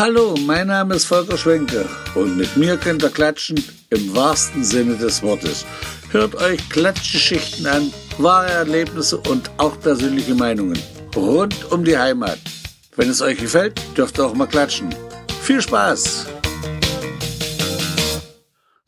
Hallo, mein Name ist Volker Schwenke und mit mir könnt ihr klatschen im wahrsten Sinne des Wortes. Hört euch Klatschgeschichten an, wahre Erlebnisse und auch persönliche Meinungen rund um die Heimat. Wenn es euch gefällt, dürft ihr auch mal klatschen. Viel Spaß!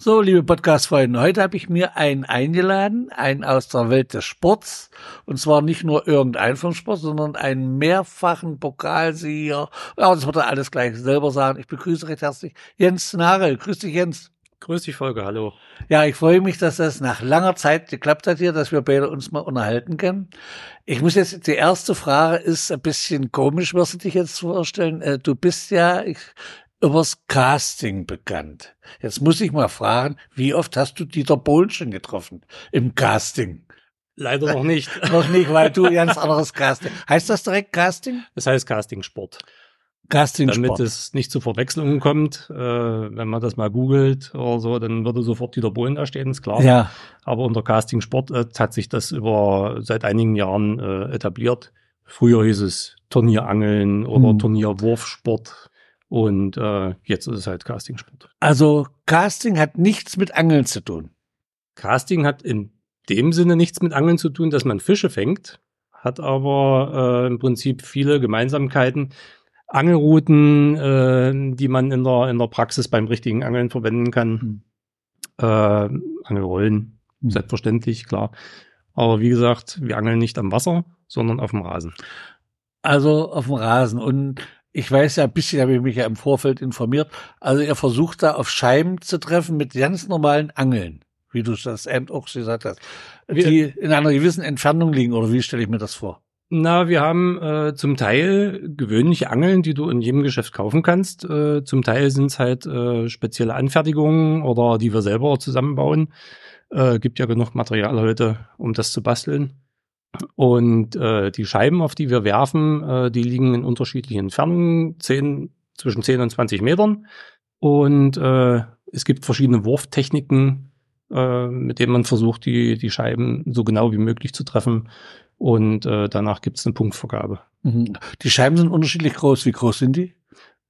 So, liebe Podcast-Freunde, heute habe ich mir einen eingeladen, einen aus der Welt des Sports. Und zwar nicht nur irgendein vom Sport, sondern einen mehrfachen Pokalsieger. Ja, das wird er alles gleich selber sagen. Ich begrüße recht herzlich Jens Nagel. Grüß dich, Jens. Grüß dich, Folge, hallo. Ja, ich freue mich, dass das nach langer Zeit geklappt hat hier, dass wir beide uns mal unterhalten können. Ich muss jetzt, die erste Frage ist ein bisschen komisch, wirst du dich jetzt vorstellen. Äh, du bist ja, ich übers Casting bekannt. Jetzt muss ich mal fragen, wie oft hast du Dieter Bohlschen getroffen im Casting? Leider noch nicht. noch nicht, weil du ganz anderes Casting. Heißt das direkt Casting? Das heißt Casting-Sport. Casting-Sport. Damit es nicht zu Verwechslungen kommt, äh, wenn man das mal googelt oder so, dann würde sofort Dieter Bohlen da stehen, ist klar. Ja. Aber unter Casting-Sport äh, hat sich das über seit einigen Jahren äh, etabliert. Früher hieß es Turnierangeln oder hm. Turnierwurfsport. Und äh, jetzt ist es halt Castingsport. Also Casting hat nichts mit Angeln zu tun. Casting hat in dem Sinne nichts mit Angeln zu tun, dass man Fische fängt, hat aber äh, im Prinzip viele Gemeinsamkeiten. Angelrouten, äh, die man in der, in der Praxis beim richtigen Angeln verwenden kann. Hm. Äh, Angelrollen, hm. selbstverständlich, klar. Aber wie gesagt, wir angeln nicht am Wasser, sondern auf dem Rasen. Also auf dem Rasen. Und ich weiß ja, ein bisschen habe ich mich ja im Vorfeld informiert. Also er versucht da auf Scheiben zu treffen mit ganz normalen Angeln, wie du das eben auch gesagt hast, die in einer gewissen Entfernung liegen, oder wie stelle ich mir das vor? Na, wir haben äh, zum Teil gewöhnliche Angeln, die du in jedem Geschäft kaufen kannst. Äh, zum Teil sind es halt äh, spezielle Anfertigungen oder die wir selber zusammenbauen. Äh, gibt ja genug Material heute, um das zu basteln. Und äh, die Scheiben, auf die wir werfen, äh, die liegen in unterschiedlichen Entfernungen, 10, zwischen 10 und 20 Metern. Und äh, es gibt verschiedene Wurftechniken, äh, mit denen man versucht, die, die Scheiben so genau wie möglich zu treffen. Und äh, danach gibt es eine Punktvergabe. Mhm. Die Scheiben sind unterschiedlich groß. Wie groß sind die?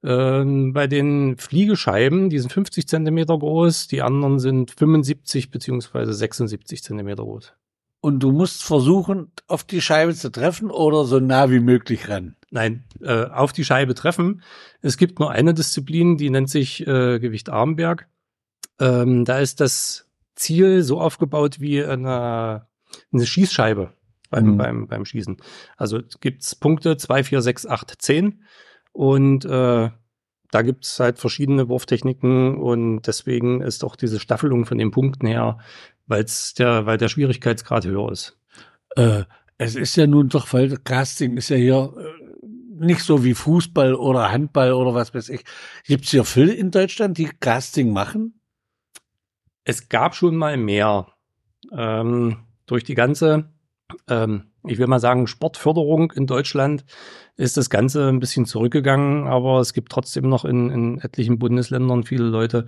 Ähm, bei den Fliegescheiben, die sind 50 Zentimeter groß, die anderen sind 75 beziehungsweise 76 Zentimeter groß und du musst versuchen, auf die Scheibe zu treffen oder so nah wie möglich ran. Nein, äh, auf die Scheibe treffen. Es gibt nur eine Disziplin, die nennt sich äh, Gewicht Armberg. Ähm, da ist das Ziel so aufgebaut wie eine, eine Schießscheibe beim, mhm. beim, beim Schießen. Also gibt's Punkte zwei, vier, sechs, acht, zehn und äh, da gibt's halt verschiedene Wurftechniken und deswegen ist auch diese Staffelung von den Punkten her weil's der, weil der Schwierigkeitsgrad höher ist. Äh, es ist ja nun doch, weil Casting ist ja hier äh, nicht so wie Fußball oder Handball oder was weiß ich. Gibt es hier viele in Deutschland, die Casting machen? Es gab schon mal mehr. Ähm, durch die ganze, ähm, ich will mal sagen, Sportförderung in Deutschland ist das Ganze ein bisschen zurückgegangen, aber es gibt trotzdem noch in, in etlichen Bundesländern viele Leute,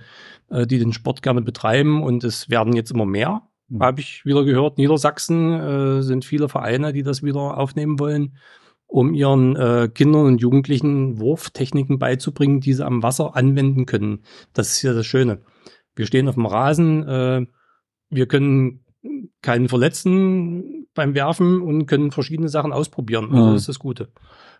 äh, die den Sport gerne betreiben und es werden jetzt immer mehr. Mhm. Habe ich wieder gehört. Niedersachsen äh, sind viele Vereine, die das wieder aufnehmen wollen, um ihren äh, Kindern und Jugendlichen Wurftechniken beizubringen, die sie am Wasser anwenden können. Das ist ja das Schöne. Wir stehen auf dem Rasen, äh, wir können keinen verletzen beim Werfen und können verschiedene Sachen ausprobieren. Also das ist das Gute.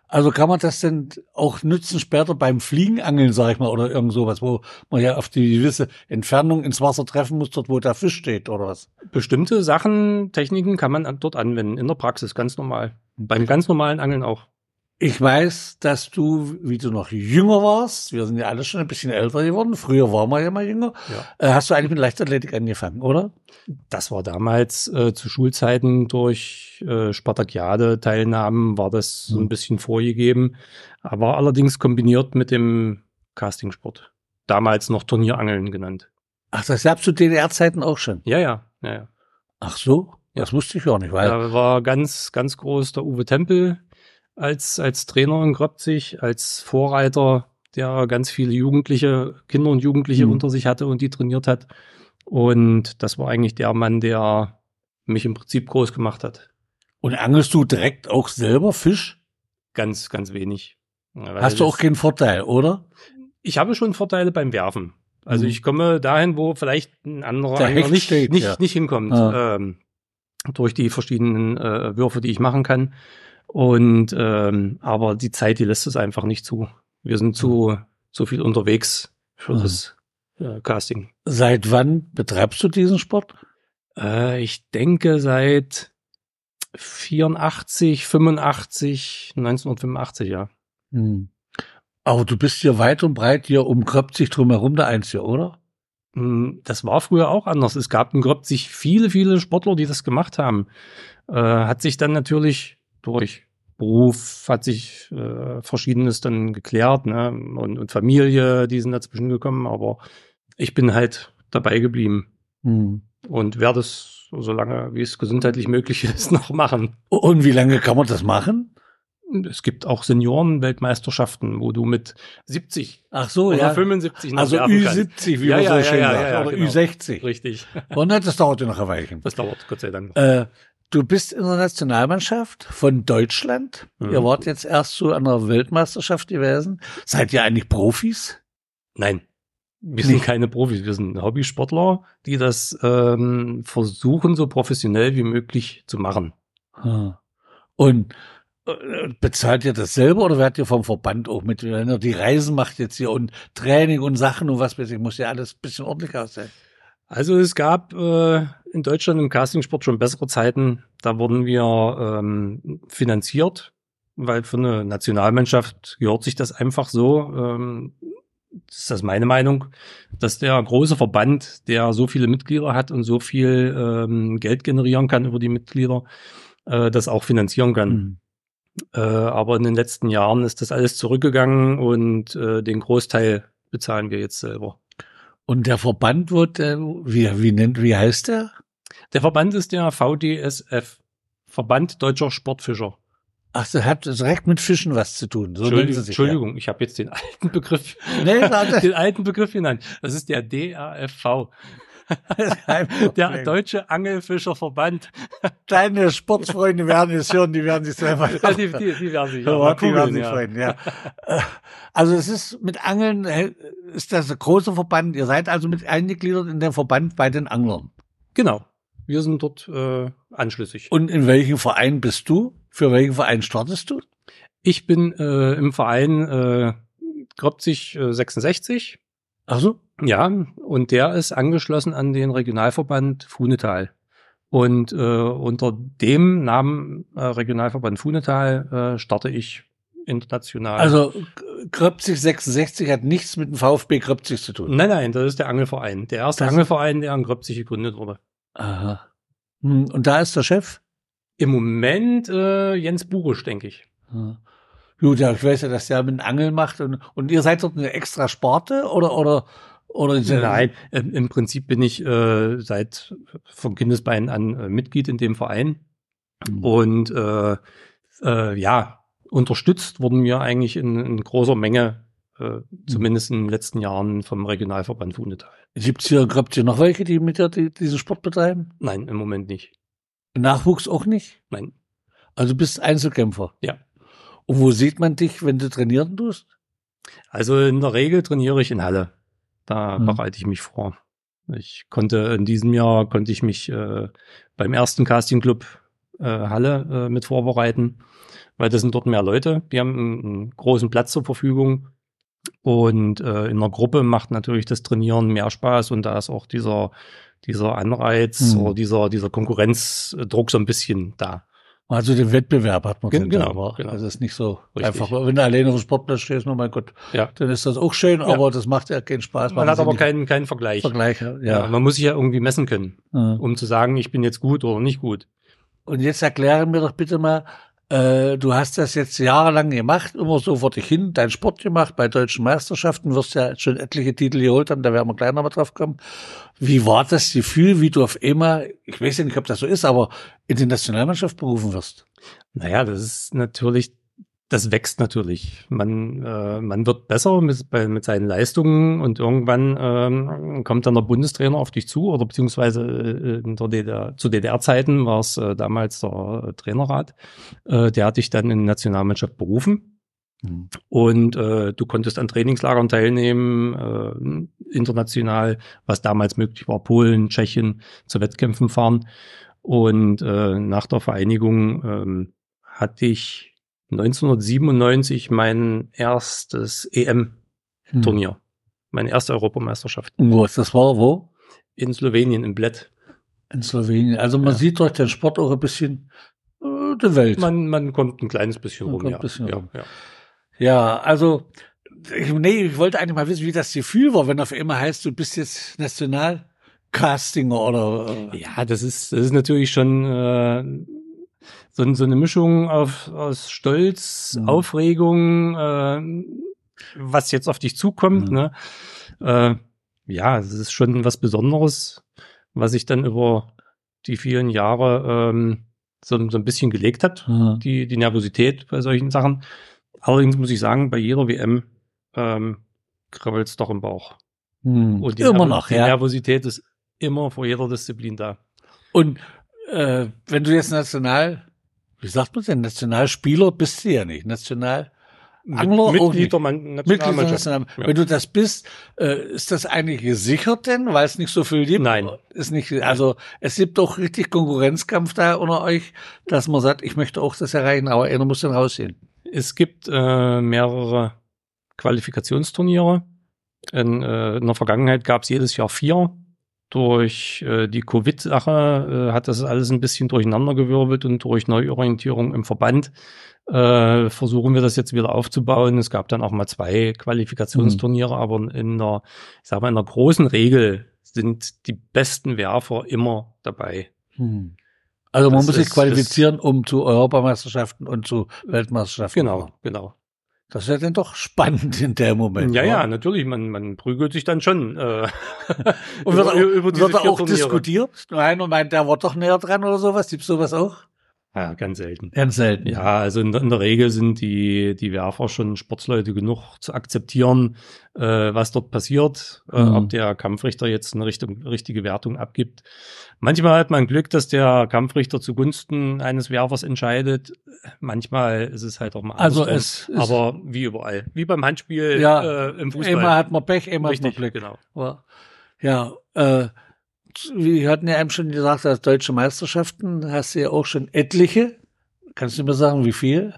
Also kann man das denn auch nützen später beim Fliegenangeln, sag ich mal, oder irgend sowas, wo man ja auf die gewisse Entfernung ins Wasser treffen muss, dort wo der Fisch steht oder was? Bestimmte Sachen, Techniken kann man dort anwenden, in der Praxis, ganz normal. Beim ganz normalen Angeln auch. Ich weiß, dass du, wie du noch jünger warst, wir sind ja alle schon ein bisschen älter geworden, früher waren wir ja mal jünger, ja. Äh, hast du eigentlich mit Leichtathletik angefangen, oder? Das war damals äh, zu Schulzeiten durch äh, Spartakiade-Teilnahmen, war das so ein hm. bisschen vorgegeben, aber allerdings kombiniert mit dem Castingsport. Damals noch Turnierangeln genannt. Ach, das gab's zu DDR-Zeiten auch schon? Ja, ja, ja, ja. Ach so? Das wusste ich auch nicht, weil. Da war ganz, ganz groß der Uwe Tempel, als, als Trainer in Gröbzig, als Vorreiter, der ganz viele Jugendliche, Kinder und Jugendliche mhm. unter sich hatte und die trainiert hat. Und das war eigentlich der Mann, der mich im Prinzip groß gemacht hat. Und angelst du direkt auch selber Fisch? Ganz, ganz wenig. Hast du auch keinen Vorteil, oder? Ich habe schon Vorteile beim Werfen. Also mhm. ich komme dahin, wo vielleicht ein anderer nicht, steht, nicht, ja. nicht hinkommt. Ja. Ähm, durch die verschiedenen äh, Würfe, die ich machen kann. Und ähm, aber die Zeit, die lässt es einfach nicht zu. Wir sind zu, zu viel unterwegs für mhm. das äh, Casting. Seit wann betreibst du diesen Sport? Äh, ich denke seit 84, 85, 1985, ja. Hm. Aber du bist hier weit und breit hier um Kröpzig drumherum der Einzige, oder? Hm, das war früher auch anders. Es gab in Gröbzig viele, viele Sportler, die das gemacht haben. Äh, hat sich dann natürlich durch Beruf hat sich äh, Verschiedenes dann geklärt, ne? Und, und, Familie, die sind dazwischen gekommen, aber ich bin halt dabei geblieben. Hm. Und werde es, so lange wie es gesundheitlich möglich ist, noch machen. Und wie lange kann man das machen? Es gibt auch Senioren-Weltmeisterschaften, wo du mit 70 Ach so, oder ja. 75 noch Also Ü70, wie ja, man ja, so schön sagt. oder genau. Ü60. Richtig. Und das dauert ja noch ein Weilchen. Das dauert, Gott sei Dank. Äh, du bist in der Nationalmannschaft von Deutschland. Mhm. Ihr wart jetzt erst zu einer Weltmeisterschaft gewesen. Seid ihr eigentlich Profis? Nein. Wir sind keine Profis, wir sind Hobbysportler, die das ähm, versuchen, so professionell wie möglich zu machen. Und äh, bezahlt ihr das selber oder werdet ihr vom Verband auch mit, wenn ihr die Reisen macht jetzt hier und Training und Sachen und was weiß ich, muss ja alles ein bisschen ordentlich aussehen. Also es gab äh, in Deutschland im Castingsport schon bessere Zeiten. Da wurden wir ähm, finanziert, weil für eine Nationalmannschaft gehört sich das einfach so. Ähm, ist das meine Meinung, dass der große Verband, der so viele Mitglieder hat und so viel ähm, Geld generieren kann über die Mitglieder, äh, das auch finanzieren kann. Mhm. Äh, aber in den letzten Jahren ist das alles zurückgegangen und äh, den Großteil bezahlen wir jetzt selber. Und der Verband wird, äh, wie, wie nennt, wie heißt der? Der Verband ist der VDSF, Verband Deutscher Sportfischer. Ach, das hat direkt mit Fischen was zu tun. So Entschuldigung, sich, Entschuldigung ja. ich habe jetzt den alten Begriff, nee, den alten Begriff genannt. Das ist der DAFV. der Deutsche Angelfischerverband. Deine Sportfreunde werden es hören, die werden sich selber. Ja, die, die, die werden sich, ja, die werden sich ja. freuen, ja. Also es ist mit Angeln, ist das ein großer Verband. Ihr seid also mit eingegliedert in den Verband bei den Anglern. Genau. Wir sind dort äh, anschlüssig. Und in welchem Verein bist du? Für welchen Verein startest du? Ich bin äh, im Verein äh, Grobzig äh, 66. Ach so? Ja, und der ist angeschlossen an den Regionalverband Funetal. Und äh, unter dem Namen äh, Regionalverband Funetal äh, starte ich international. Also Kröpzig 66 hat nichts mit dem VfB Kröpzig zu tun. Nein, nein, das ist der Angelverein. Der erste das Angelverein, der in Kröpzig gegründet wurde. Aha. Hm, und da ist der Chef? Im Moment äh, Jens Burisch, denke ich. Ja. Gut, ja, ich weiß ja, dass der mit Angeln macht und, und ihr seid dort eine extra Sparte oder oder oder Nein, im, im Prinzip bin ich äh, seit vom Kindesbein an äh, Mitglied in dem Verein mhm. und äh, äh, ja unterstützt wurden wir eigentlich in, in großer Menge, äh, mhm. zumindest in den letzten Jahren vom Regionalverband Fundetal. Gibt's hier, habt ihr noch welche, die mit dir die, diesen Sport betreiben? Nein, im Moment nicht. Nachwuchs auch nicht? Nein. Also bist Einzelkämpfer? Ja. Und wo sieht man dich, wenn du trainieren tust? Also in der Regel trainiere ich in Halle. Da mhm. bereite ich mich vor. Ich konnte in diesem Jahr konnte ich mich äh, beim ersten Castingclub äh, Halle äh, mit vorbereiten, weil das sind dort mehr Leute. Die haben einen, einen großen Platz zur Verfügung und äh, in einer Gruppe macht natürlich das Trainieren mehr Spaß und da ist auch dieser dieser Anreiz mhm. oder dieser dieser Konkurrenzdruck so ein bisschen da. Also den Wettbewerb hat man Gen genau, genau. Also es ist nicht so Richtig. einfach. Wenn du alleine auf dem Sportplatz stehst, nur mein Gott, ja. dann ist das auch schön, ja. aber das macht ja keinen Spaß. Man, man hat aber keinen, keinen Vergleich. Vergleich ja. ja. Man muss sich ja irgendwie messen können, ja. um zu sagen, ich bin jetzt gut oder nicht gut. Und jetzt erkläre mir doch bitte mal, äh, du hast das jetzt jahrelang gemacht, immer so vor dich hin, deinen Sport gemacht, bei deutschen Meisterschaften, wirst ja schon etliche Titel geholt haben, da werden wir gleich nochmal drauf kommen. Wie war das Gefühl, wie du auf einmal, ich weiß ja nicht, ob das so ist, aber in die Nationalmannschaft berufen wirst? Naja, das ist natürlich das wächst natürlich. Man, äh, man wird besser mit, bei, mit seinen Leistungen und irgendwann ähm, kommt dann der Bundestrainer auf dich zu oder beziehungsweise äh, in der DDR, zu DDR-Zeiten war es äh, damals der äh, Trainerrat, äh, der hat dich dann in die Nationalmannschaft berufen. Mhm. Und äh, du konntest an Trainingslagern teilnehmen, äh, international, was damals möglich war, Polen, Tschechien zu Wettkämpfen fahren. Und äh, nach der Vereinigung ähm, hatte ich 1997 mein erstes EM-Turnier, Hm. meine erste Europameisterschaft Wo ist das war? Wo? in Slowenien, in Bled. In Slowenien. Also man Ja. sieht durch den Sport auch ein bisschen äh, die Welt. Man, man kommt ein kleines bisschen Man rum, ja. bisschen ja, rum. ja. Ja, also ich, nee, ich wollte eigentlich mal wissen, wie das Gefühl war, wenn auf einmal heißt, du bist jetzt Nationalcastinger oder äh, Ja, das ist, das ist natürlich schon äh, so, so eine Mischung auf, aus Stolz, Mhm. Aufregung, äh, was jetzt auf dich zukommt. Mhm. Ne? Äh, ja, es ist schon was Besonderes, was sich dann über die vielen Jahre ähm, so, so ein bisschen gelegt hat, äh, die, die Nervosität bei solchen Sachen. Allerdings muss ich sagen, bei jeder WM ähm, kribbelt es doch im Bauch. hm, Und die immer noch, die ja. Nervosität ist immer vor jeder Disziplin da. Und äh, wenn du jetzt national, wie sagt man denn, Nationalspieler bist du ja nicht, National Angler Mitglied der Nationalmannschaft. National Ja. Wenn du das bist, äh, ist das eigentlich gesichert denn, weil es nicht so viel gibt? Nein. Ist nicht, also es gibt doch richtig Konkurrenzkampf da unter euch, dass man sagt, ich möchte auch das erreichen, aber einer muss dann rausgehen. Es gibt äh, mehrere Qualifikationsturniere. In, äh, in der Vergangenheit gab es jedes Jahr vier. Durch äh, die Covid-Sache äh, hat das alles ein bisschen durcheinandergewirbelt und durch Neuorientierung im Verband äh, versuchen wir das jetzt wieder aufzubauen. Es gab dann auch mal zwei Qualifikationsturniere, aber in der, ich sag mal, in der großen Regel sind die besten Werfer immer dabei. Hm. Also man Das muss sich qualifizieren, um zu Europameisterschaften und zu Weltmeisterschaften. zu Genau, genau. Das wäre dann doch spannend in dem Moment. Ja, wa? ja, natürlich, man, man prügelt sich dann schon. Äh, Und wird, über- auch, über wird auch Turniere. diskutiert? Einer meint, der war doch näher dran oder sowas. Gibt's sowas auch? Ja, ganz selten. Ganz selten. Ja, also in, der- in der Regel sind die, die Werfer schon Sportsleute genug zu akzeptieren, äh, was dort passiert, äh, Mhm. ob der Kampfrichter jetzt eine Richtung, richtige Wertung abgibt. Manchmal hat man Glück, dass der Kampfrichter zugunsten eines Werfers entscheidet. Manchmal ist es halt auch mal Also andersrum. es ist, aber wie überall. Wie beim Handspiel Ja, äh, im Fußball. immer hat man Pech, immer Richtig, hat man Glück. genau. Ja, ja äh, wir hatten ja eben schon gesagt, als deutsche Meisterschaften hast du ja auch schon etliche. Kannst du mir sagen, wie viel?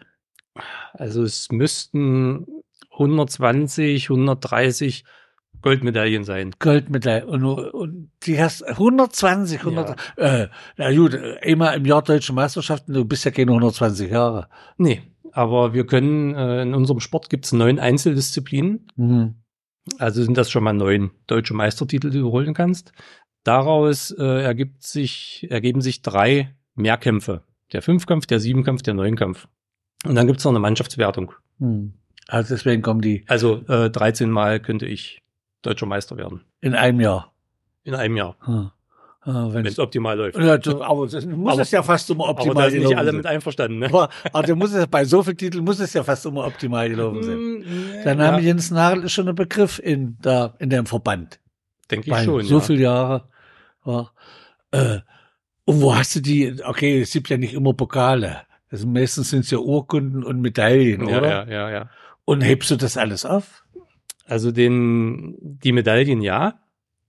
Also es müssten 120, 130 Goldmedaillen sein. Goldmedaille. Und, und die hast 120, 100. Äh, na gut, immer im Jahr deutsche Meisterschaften, du bist ja keine 120 Jahre. Nee, aber wir können, äh, in unserem Sport gibt es neun Einzeldisziplinen. Mhm. Also sind das schon mal neun deutsche Meistertitel, die du holen kannst. Daraus äh, ergibt sich, ergeben sich drei Mehrkämpfe. Der Fünfkampf, der Siebenkampf, der Neunkampf. Und dann gibt es noch eine Mannschaftswertung. Hm. Also deswegen kommen die Also äh, 13 Mal könnte ich deutscher Meister werden. in einem Jahr. In einem Jahr, Hm. Äh, wenn es optimal läuft. ja, du, aber das muss Aber- es ja fast immer Aber optimal da sind nicht alle sein. mit einverstanden. Ne? Aber, aber der muss es, bei so vielen Titeln muss es ja fast immer optimal gelaufen sein. Mm, Der ja, Name Jens Nagel ist schon ein Begriff in, da, in dem Verband. denke ich Bei schon. so ja. viele Jahre. Ja. Äh, und wo hast du die? Okay, es gibt ja nicht immer Pokale. Sind, meistens sind es ja Urkunden und Medaillen, ja, oder? ja, ja, ja. Und hebst du das alles auf? Also den, die Medaillen, ja,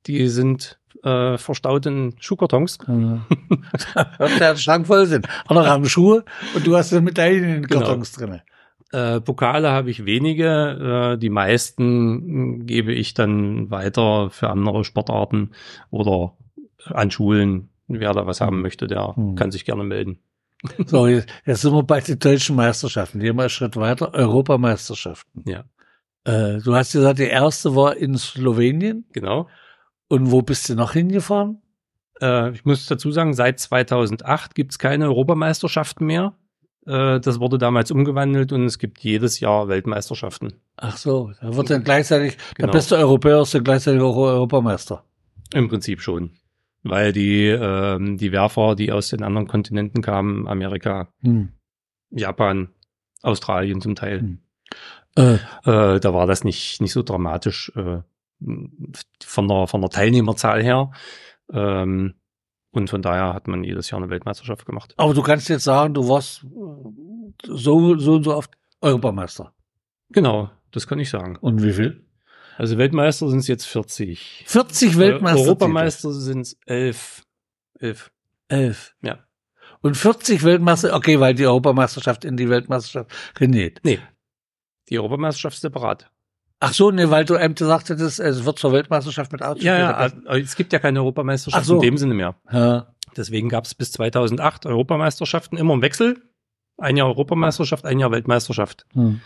die sind äh, verstaut in Schuhkartons. Wird der Schrank voll sind. Andere haben Schuhe und du hast Medaillen in den Genau. Kartons drin. Äh, Pokale habe ich wenige. Äh, die meisten gebe ich dann weiter für andere Sportarten oder an Schulen. Wer da was haben möchte, der Hm. kann sich gerne melden. So, jetzt, jetzt sind wir bei den deutschen Meisterschaften. Gehen wir einen Schritt weiter. Europameisterschaften. Ja, Äh, du hast gesagt, die erste war in Slowenien. genau. Und wo bist du noch hingefahren? Äh, ich muss dazu sagen, seit 2008 gibt es keine Europameisterschaften mehr. Äh, das wurde damals umgewandelt und es gibt jedes Jahr Weltmeisterschaften. Ach so, da wird dann gleichzeitig, Genau. der beste Europäer ist dann gleichzeitig auch Europameister. Im Prinzip schon. Weil die, ähm, die Werfer, die aus den anderen Kontinenten kamen, Amerika, Hm. Japan, Australien zum Teil, Hm. Äh, äh, da war das nicht, nicht so dramatisch äh, von, der, von der Teilnehmerzahl her. Ähm, und von daher hat man jedes Jahr eine Weltmeisterschaft gemacht. aber du kannst jetzt sagen, du warst so, so und so oft Europameister. Genau, das kann ich sagen. Und wie viel? Also Weltmeister sind es jetzt 40. 40 Äh, Weltmeister. Europameister sind es 11. 11. Elf. Ja. Und 40 Weltmeister, okay, weil die Europameisterschaft in die Weltmeisterschaft genäht. Nee. Die Europameisterschaft ist separat. Ach so, ne, weil du eben gesagt hättest, es wird zur Weltmeisterschaft mit ausgespielt. Ja, ja, aber es gibt ja keine Europameisterschaft so. in dem Sinne mehr. ja. Deswegen gab es bis 2008 Europameisterschaften immer im Wechsel. Ein Jahr Europameisterschaft, ein Jahr Weltmeisterschaft. Hm.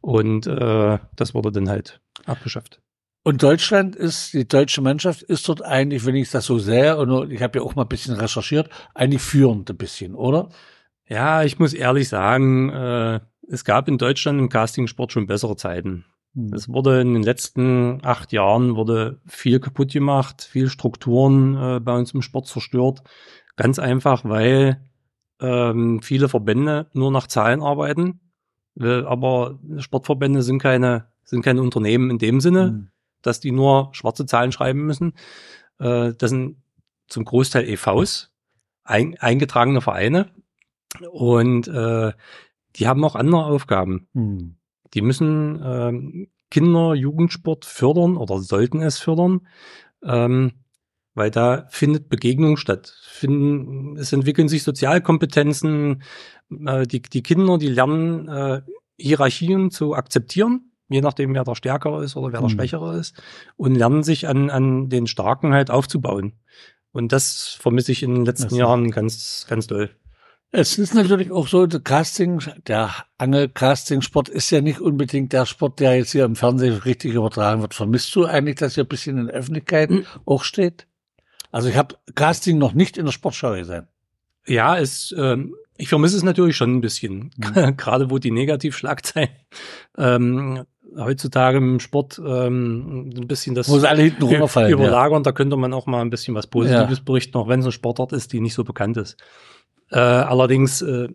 Und äh, das wurde dann halt abgeschafft. Und Deutschland ist, die deutsche Mannschaft ist dort eigentlich, wenn ich das so sehe, und ich habe ja auch mal ein bisschen recherchiert, eigentlich führend ein bisschen, oder? Ja, ich muss ehrlich sagen, äh, es gab in Deutschland im Castingsport schon bessere Zeiten. Hm. Es wurde in den letzten acht Jahren wurde viel kaputt gemacht, viel Strukturen äh, bei uns im Sport zerstört. Ganz einfach, weil ähm, viele Verbände nur nach Zahlen arbeiten. Äh, aber Sportverbände sind keine, sind keine Unternehmen in dem Sinne, Hm. dass die nur schwarze Zahlen schreiben müssen. Äh, das sind zum Großteil EVs, ein, eingetragene Vereine. Und äh, die haben auch andere Aufgaben. Hm. Die müssen ähm, Kinder, Jugendsport fördern oder sollten es fördern, ähm, weil da findet Begegnung statt. Finden, es entwickeln sich Sozialkompetenzen. Äh, die, die Kinder, die lernen äh, Hierarchien zu akzeptieren, je nachdem, wer der Stärkere ist oder wer der Mhm. Schwächere ist, und lernen sich an, an den Starken halt aufzubauen. Und das vermisse ich in den letzten Das Jahren ganz, ganz doll. Es ist natürlich auch so, der Casting, der Angel-Casting-Sport ist ja nicht unbedingt der Sport, der jetzt hier im Fernsehen richtig übertragen wird. Vermisst du eigentlich, dass hier ein bisschen in der Öffentlichkeit Hm. auch steht? Also ich habe Casting noch nicht in der Sportschau gesehen. Ja, es, ähm, ich vermisse es natürlich schon ein bisschen. Mhm. Gerade wo die Negativschlagzeilen ähm, heutzutage im Sport ähm, ein bisschen das Wo sie alle hinten runterfallen. Ja. überlagern, da könnte man auch mal ein bisschen was Positives berichten, auch wenn es ein Sportart ist, die nicht so bekannt ist. Äh, allerdings äh,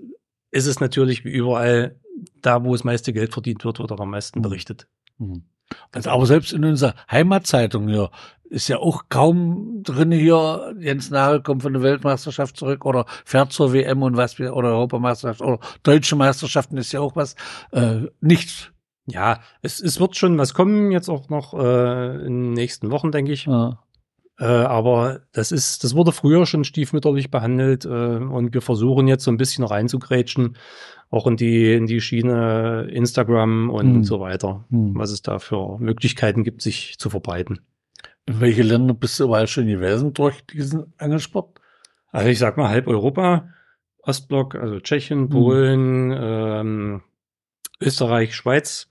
ist es natürlich wie überall da, wo das meiste Geld verdient wird, wird auch am meisten Mhm. berichtet. Mhm. Also, aber selbst in unserer Heimatzeitung hier ist ja auch kaum drin hier, Jens Nagel kommt von der Weltmeisterschaft zurück oder fährt zur WM und was wir, oder Europameisterschaft oder deutsche Meisterschaften ist ja auch was. Äh, nichts. Ja, es, es wird schon was kommen, jetzt auch noch äh, in den nächsten Wochen, denke ich. Ja. Äh, aber das ist, das wurde früher schon stiefmütterlich behandelt äh, und wir versuchen jetzt so ein bisschen reinzugrätschen, auch in die, in die Schiene Instagram und Hm. so weiter, Hm. was es da für Möglichkeiten gibt, sich zu verbreiten. In welche Länder bist du überall schon gewesen durch diesen Angelsport? Also ich sag mal halb Europa, Ostblock, also Tschechien, Polen, ähm, Österreich, Schweiz.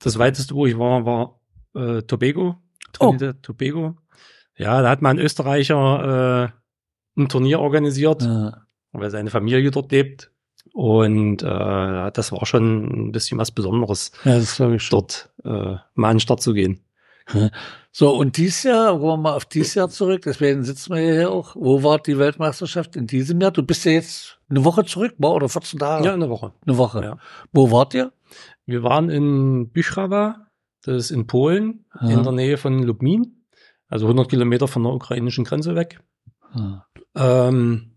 Das weiteste, wo ich war, war äh, Tobago, Trinidad, Tobago. Ja, da hat mal ein Österreicher äh, ein Turnier organisiert. Ja. weil seine Familie dort lebt. Und äh, das war schon ein bisschen was Besonderes, ja, das ich schon. dort äh, mal an den Start zu gehen. So, und dieses Jahr, wollen wir mal auf dieses Jahr zurück, deswegen sitzen wir hier auch. Wo war die Weltmeisterschaft in diesem Jahr? Du bist ja jetzt eine Woche zurück, oder 14 Tage? Ja, eine Woche. Eine Woche. Ja. Wo wart ihr? Wir waren in Bychrawa, das ist in Polen, Ja. in der Nähe von Lubmin, also 100 Kilometer von der ukrainischen Grenze weg. Ah. Ähm,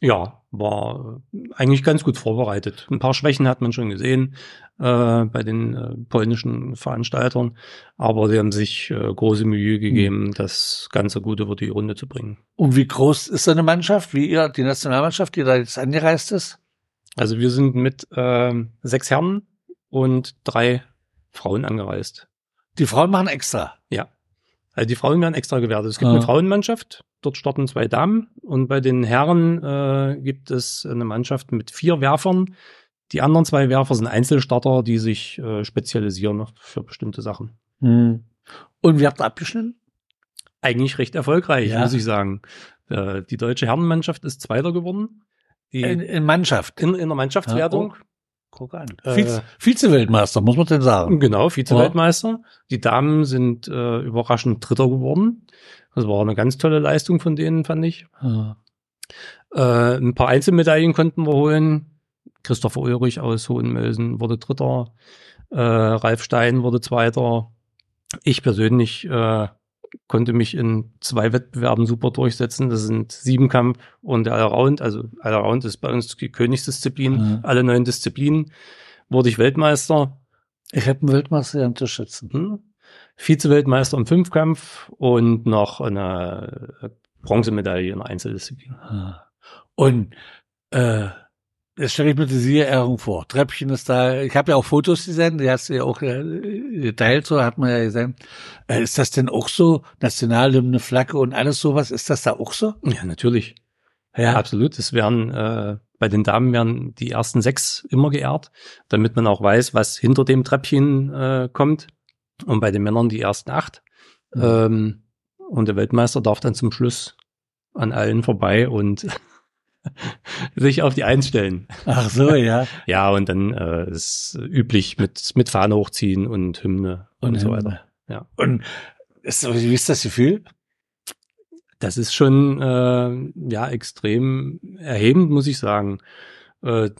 ja, war äh, eigentlich ganz gut vorbereitet. Ein paar Schwächen hat man schon gesehen äh, bei den äh, polnischen Veranstaltern, aber sie haben sich äh, große Mühe gegeben, das Ganze gut über die Runde zu bringen. Und wie groß ist so eine Mannschaft, wie ihr, die Nationalmannschaft, die da jetzt angereist ist? Also wir sind mit ähm, sechs Herren und drei Frauen angereist. Die Frauen machen extra. Also die Frauen werden extra gewertet. Es gibt Ah. eine Frauenmannschaft, dort starten zwei Damen und bei den Herren äh, gibt es eine Mannschaft mit vier Werfern. Die anderen zwei Werfer sind Einzelstarter, die sich äh, spezialisieren für bestimmte Sachen. Hm. Und wie habt ihr abgeschnitten? Eigentlich recht erfolgreich, Ja. muss ich sagen. Äh, die deutsche Herrenmannschaft ist Zweiter geworden. Die In, in Mannschaft. in, in der Mannschaftswertung. Guck an. Äh, Vize, Vize-Weltmeister, muss man denn sagen. Genau, Vize-Weltmeister. Die Damen sind äh, überraschend Dritter geworden. Das war eine ganz tolle Leistung von denen, fand ich. Ja. Äh, ein paar Einzelmedaillen konnten wir holen. Christopher Ulrich aus Hohenmölsen wurde Dritter. Äh, Ralf Stein wurde Zweiter. Ich persönlich äh, konnte mich in zwei Wettbewerben super durchsetzen. Das sind Siebenkampf und der Allround. Also Allround ist bei uns die Königsdisziplin. Mhm. Alle neun Disziplinen wurde ich Weltmeister. Ich habe einen Weltmeister ja unterstützen. Hm? Vize-Weltmeister im Fünfkampf und noch eine Bronzemedaille in Einzeldisziplin. Ah. Und äh, Jetzt stelle ich mir die Siegerehrung vor. Treppchen ist da. Ich habe ja auch Fotos gesehen, die hast du ja auch äh, geteilt, so hat man ja gesehen. Äh, ist das denn auch so? Nationalhymne, Flagge und alles sowas, ist das da auch so? Ja, natürlich. Ja, absolut. Es werden äh, bei den Damen werden die ersten sechs immer geehrt, damit man auch weiß, was hinter dem Treppchen äh, kommt. Und bei den Männern die ersten acht. Mhm. Ähm, und der Weltmeister darf dann zum Schluss an allen vorbei und sich auf die Eins stellen. Ach so, ja. ja, und dann äh, ist üblich mit, mit Fahne hochziehen und Hymne und, und so weiter. Ja. Und ist, wie ist das Gefühl? Das ist schon äh, ja extrem erhebend, muss ich sagen. Äh,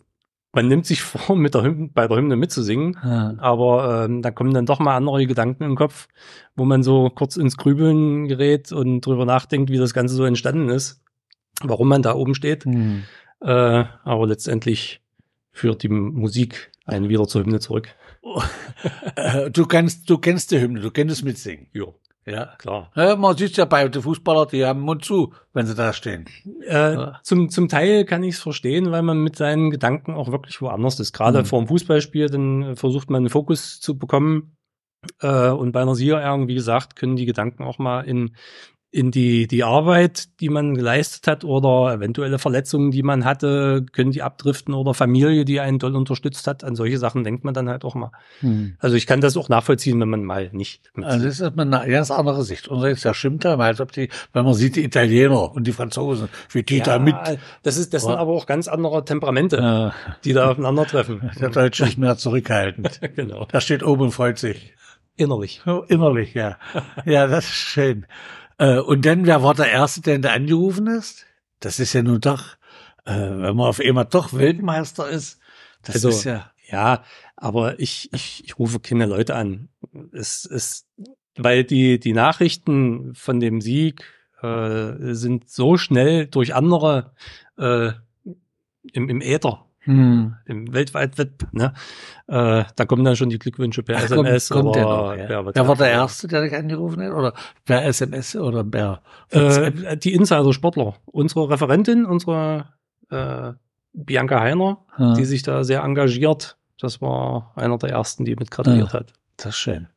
man nimmt sich vor, mit der Hymne, bei der Hymne mitzusingen, ja. aber ähm, da kommen dann doch mal andere Gedanken im Kopf, wo man so kurz ins Grübeln gerät und drüber nachdenkt, wie das Ganze so entstanden ist warum man da oben steht. Mhm. Äh, aber letztendlich führt die Musik einen wieder zur Hymne zurück. Äh, du kennst, du kennst die Hymne, du kennst es mitsingen. Ja. Ja, klar. Ja, man sieht ja bei den Fußballern, die haben Mund zu, wenn sie da stehen. Äh, ja. zum, zum Teil kann ich es verstehen, weil man mit seinen Gedanken auch wirklich woanders ist. Gerade mhm. vor dem Fußballspiel, dann versucht man einen Fokus zu bekommen. Äh, und bei einer Siegerehrung, wie gesagt, können die Gedanken auch mal in in die, die Arbeit, die man geleistet hat oder eventuelle Verletzungen, die man hatte, können die abdriften oder Familie, die einen doll unterstützt hat. An solche Sachen denkt man dann halt auch mal. Hm. Also ich kann das auch nachvollziehen, wenn man mal nicht. Also das ist eine ganz andere Sicht. Und das stimmt ja, als ob die, wenn man sieht, die Italiener und die Franzosen, wie die ja, da mit. Das ist, das sind aber auch ganz andere Temperamente, ja. die da aufeinandertreffen. Der Deutsche ist mehr zurückhaltend. genau. Da steht oben und freut sich. Innerlich. Oh, innerlich, ja. ja, das ist schön. Äh, und dann, wer war der Erste, der da angerufen ist? Das ist ja nun doch, äh, wenn man auf einmal doch Weltmeister ist, das also, ist ja. Ja, aber ich, ich, ich rufe keine Leute an. Es ist, weil die, die Nachrichten von dem Sieg äh, sind so schnell durch andere äh, im, im Äther hm. Im weltweit Web, ne? Äh, da kommen dann schon die Glückwünsche per Ach, SMS. Kommt, kommt aber, der, ja. Wer war der Erste, der dich angerufen hat? Oder per SMS oder per äh, Die Insider-Sportler. Unsere Referentin, unsere äh, Bianca Heiner, hm. die sich da sehr engagiert. Das war einer der ersten, die mit gratuliert hm. hat. Das ist schön.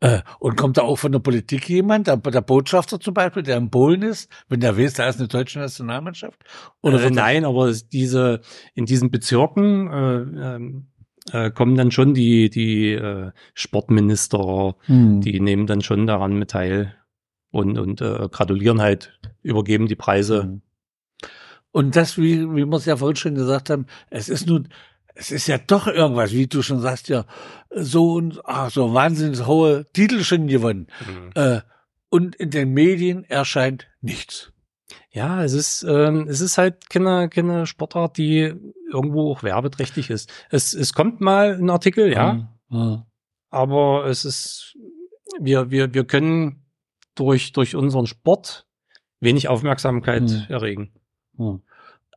Äh, und kommt da auch von der Politik jemand, der, der, Botschafter zum Beispiel, der in Polen ist, wenn der weiß, da ist eine deutsche Nationalmannschaft? Oder äh, nein, aber diese in diesen Bezirken äh, ähm, äh, kommen dann schon die die äh, Sportminister, hm. die nehmen dann schon daran mit teil und und äh, gratulieren halt, übergeben die Preise. Hm. Und das, wie, wie wir es ja vorhin schon gesagt haben, es ist nun es ist ja doch irgendwas, wie du schon sagst, ja, so und ach, so wahnsinnig hohe Titel schon gewonnen. Mhm. Äh, und in den Medien erscheint nichts. Ja, es ist, ähm, es ist halt keine, keine Sportart, die irgendwo auch werbeträchtig ist. Es, es kommt mal ein Artikel, ja. Mhm. Aber es ist, wir, wir, wir können durch, durch unseren Sport wenig Aufmerksamkeit mhm. erregen.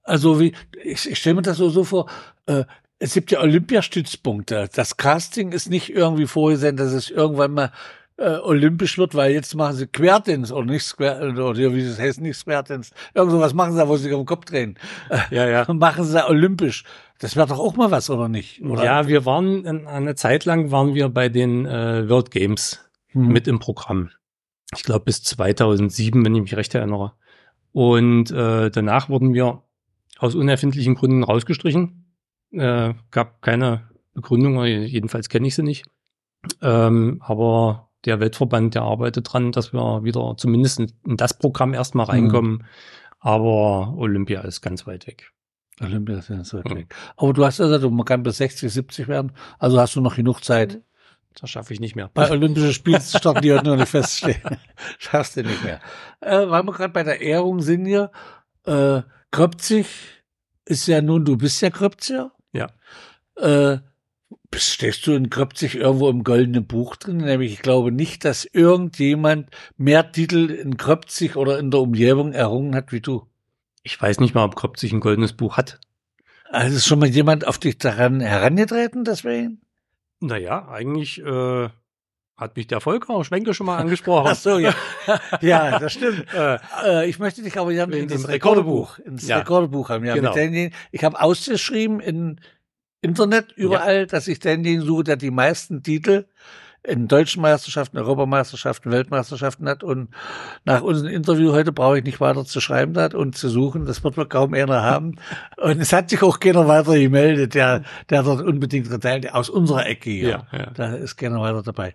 Also wie, ich, ich stelle mir das so, so vor, äh, es gibt ja Olympiastützpunkte. Das Casting ist nicht irgendwie vorgesehen, dass es irgendwann mal äh, olympisch wird, weil jetzt machen sie Quertins oder nicht Square, oder wie das heißt, nicht Squertins. Irgend sowas machen sie da, wo sie am Kopf drehen. Ja, ja. machen sie da olympisch. Das wäre doch auch mal was, oder nicht? Oder? Ja, wir waren, eine Zeit lang waren wir bei den äh, World Games hm. mit im Programm. Ich glaube bis 2007, wenn ich mich recht erinnere. Und äh, danach wurden wir aus unerfindlichen Gründen rausgestrichen äh, gab keine Begründung, jedenfalls kenne ich sie nicht. Ähm, aber der Weltverband, der arbeitet dran, dass wir wieder zumindest in, das Programm erstmal mhm. reinkommen. Mhm. Aber Olympia ist ganz weit weg. Olympia ist ganz weit mhm. weg. Aber du hast gesagt, man kann bis 60, 70 werden. Also hast du noch genug Zeit. Das schaffe ich nicht mehr. Bei Olympischen Spielen stoppen die heute noch nicht feststehen. Schaffst du nicht mehr. Äh, weil wir gerade bei der Ehrung sind hier, äh, Kröpzig ist ja nun, du bist ja Kröpziger. Ja. Äh, stehst du in Kröpzig irgendwo im goldenen Buch drin? Nämlich, ich glaube nicht, dass irgendjemand mehr Titel in Kröpzig oder in der Umgebung errungen hat wie du. Ich weiß nicht mal, ob Kröpzig ein goldenes Buch hat. Also ist schon mal jemand auf dich daran herangetreten, deswegen? Naja, eigentlich äh, hat mich der Volker Schwenke schon mal angesprochen. Ach so, ja. ja, das stimmt. äh, ich möchte dich aber in, in das Rekordebuch, ins ja. Rekordebuch haben. Ja, genau. Denjenigen, ich habe ausgeschrieben in Internet überall, ja. dass ich denjenigen suche, der die meisten Titel in deutschen Meisterschaften, Europameisterschaften, Weltmeisterschaften hat. Und nach unserem Interview heute brauche ich nicht weiter zu schreiben hat und zu suchen. Das wird wohl kaum einer haben. Und es hat sich auch keiner weiter gemeldet, der, der dort unbedingt geteilt, aus unserer Ecke hier. Ja, ja. Da ist keiner weiter dabei.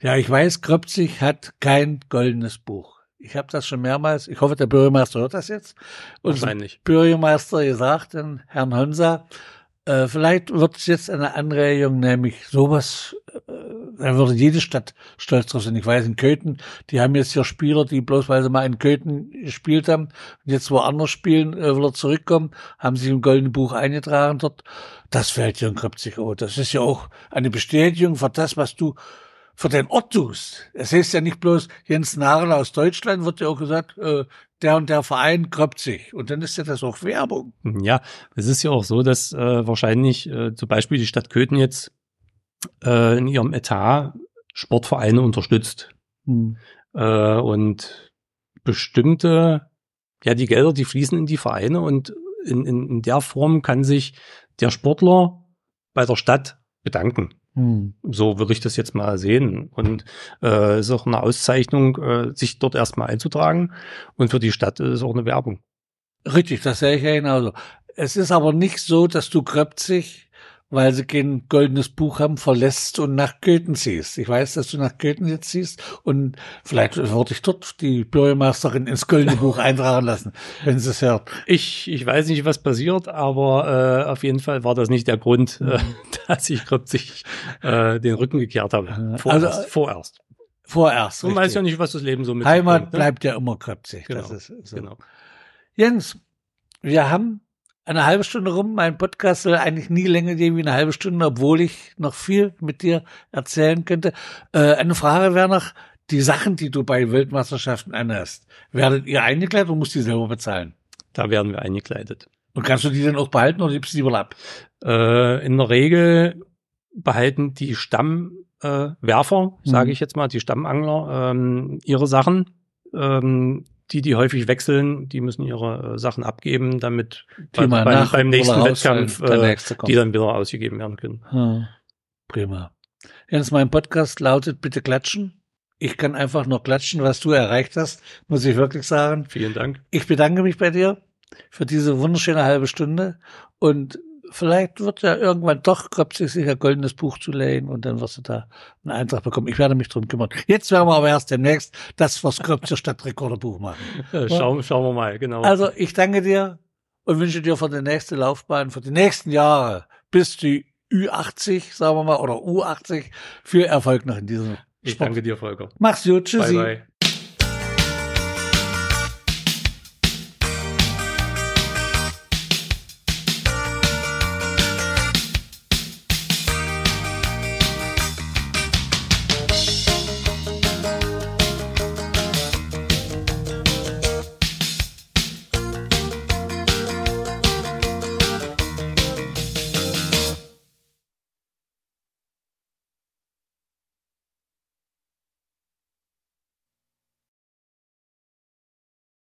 Ja, ich weiß, Kröpzig hat kein goldenes Buch. Ich habe das schon mehrmals, ich hoffe, der Bürgermeister hört das jetzt. Wahrscheinlich. Bürgermeister gesagt, den Herrn Honsa, äh, vielleicht wird es jetzt eine Anregung, nämlich sowas, äh, da würde jede Stadt stolz drauf sein. Ich weiß, in Köthen, die haben jetzt hier Spieler, die bloß weil sie mal in Köthen gespielt haben und jetzt woanders spielen, äh, wieder zurückkommen, haben sich im Goldenen Buch eingetragen dort. Das fällt hier in Kröpzig. Oh, das ist ja auch eine Bestätigung für das, was du für den Ort tust. Es heißt ja nicht bloß Jens Nagel aus Deutschland, wird ja auch gesagt, äh, der und der Verein kröppt sich. Und dann ist ja das auch Werbung. Ja, es ist ja auch so, dass äh, wahrscheinlich äh, zum Beispiel die Stadt Köthen jetzt äh, in ihrem Etat Sportvereine unterstützt. Hm. Äh, und bestimmte, ja, die Gelder, die fließen in die Vereine und in, in, in der Form kann sich der Sportler bei der Stadt bedanken. Hm. So würde ich das jetzt mal sehen. Und äh, ist auch eine Auszeichnung, äh, sich dort erstmal einzutragen. Und für die Stadt ist es auch eine Werbung. Richtig, das sehe ich ja genauso. Es ist aber nicht so, dass du Kröpzig weil sie kein goldenes Buch haben, verlässt und nach Köthen ziehst. Ich weiß, dass du nach Köthen jetzt ziehst und vielleicht würde ich dort die Bürgermeisterin ins goldene Buch eintragen lassen, wenn sie es hört. Ich, ich weiß nicht, was passiert, aber äh, auf jeden Fall war das nicht der Grund, äh, mhm. dass ich kürzlich äh, den Rücken gekehrt habe. Vorerst. Also, vorerst. Vorerst. Man weiß ja nicht, was das Leben so mit Heimat bringt, ne? bleibt ja immer kröpzig. Genau. So. genau. Jens, wir haben eine halbe Stunde rum. Mein Podcast soll eigentlich nie länger gehen wie eine halbe Stunde, obwohl ich noch viel mit dir erzählen könnte. Äh, eine Frage wäre noch, die Sachen, die du bei Weltmeisterschaften anhast, werdet ihr eingekleidet und musst die selber bezahlen? Da werden wir eingekleidet. Und kannst du die dann auch behalten oder gibst du die wohl ab? Äh, in der Regel behalten die Stammwerfer, äh, sage mhm. ich jetzt mal, die Stammangler, ähm, ihre Sachen. Ähm, die, die häufig wechseln, die müssen ihre äh, Sachen abgeben, damit bei, beim, beim nächsten Wettkampf äh, die dann wieder ausgegeben werden können. Hm. Prima. Jens, mein Podcast lautet Bitte klatschen. Ich kann einfach nur klatschen, was du erreicht hast, muss ich wirklich sagen. Vielen Dank. Ich bedanke mich bei dir für diese wunderschöne halbe Stunde und vielleicht wird ja irgendwann doch Kröpzig sich ein goldenes Buch zu leihen und dann wirst du da einen Eintrag bekommen. Ich werde mich drum kümmern. Jetzt werden wir aber erst demnächst das, was Kröpzig statt Rekorderbuch machen. Schauen, schauen wir mal, genau. Also ich danke dir und wünsche dir für die nächste Laufbahn, für die nächsten Jahre bis die Ü80, sagen wir mal, oder U80 viel Erfolg noch in diesem Ich danke dir, Volker. Mach's gut. Tschüssi. Bye, bye.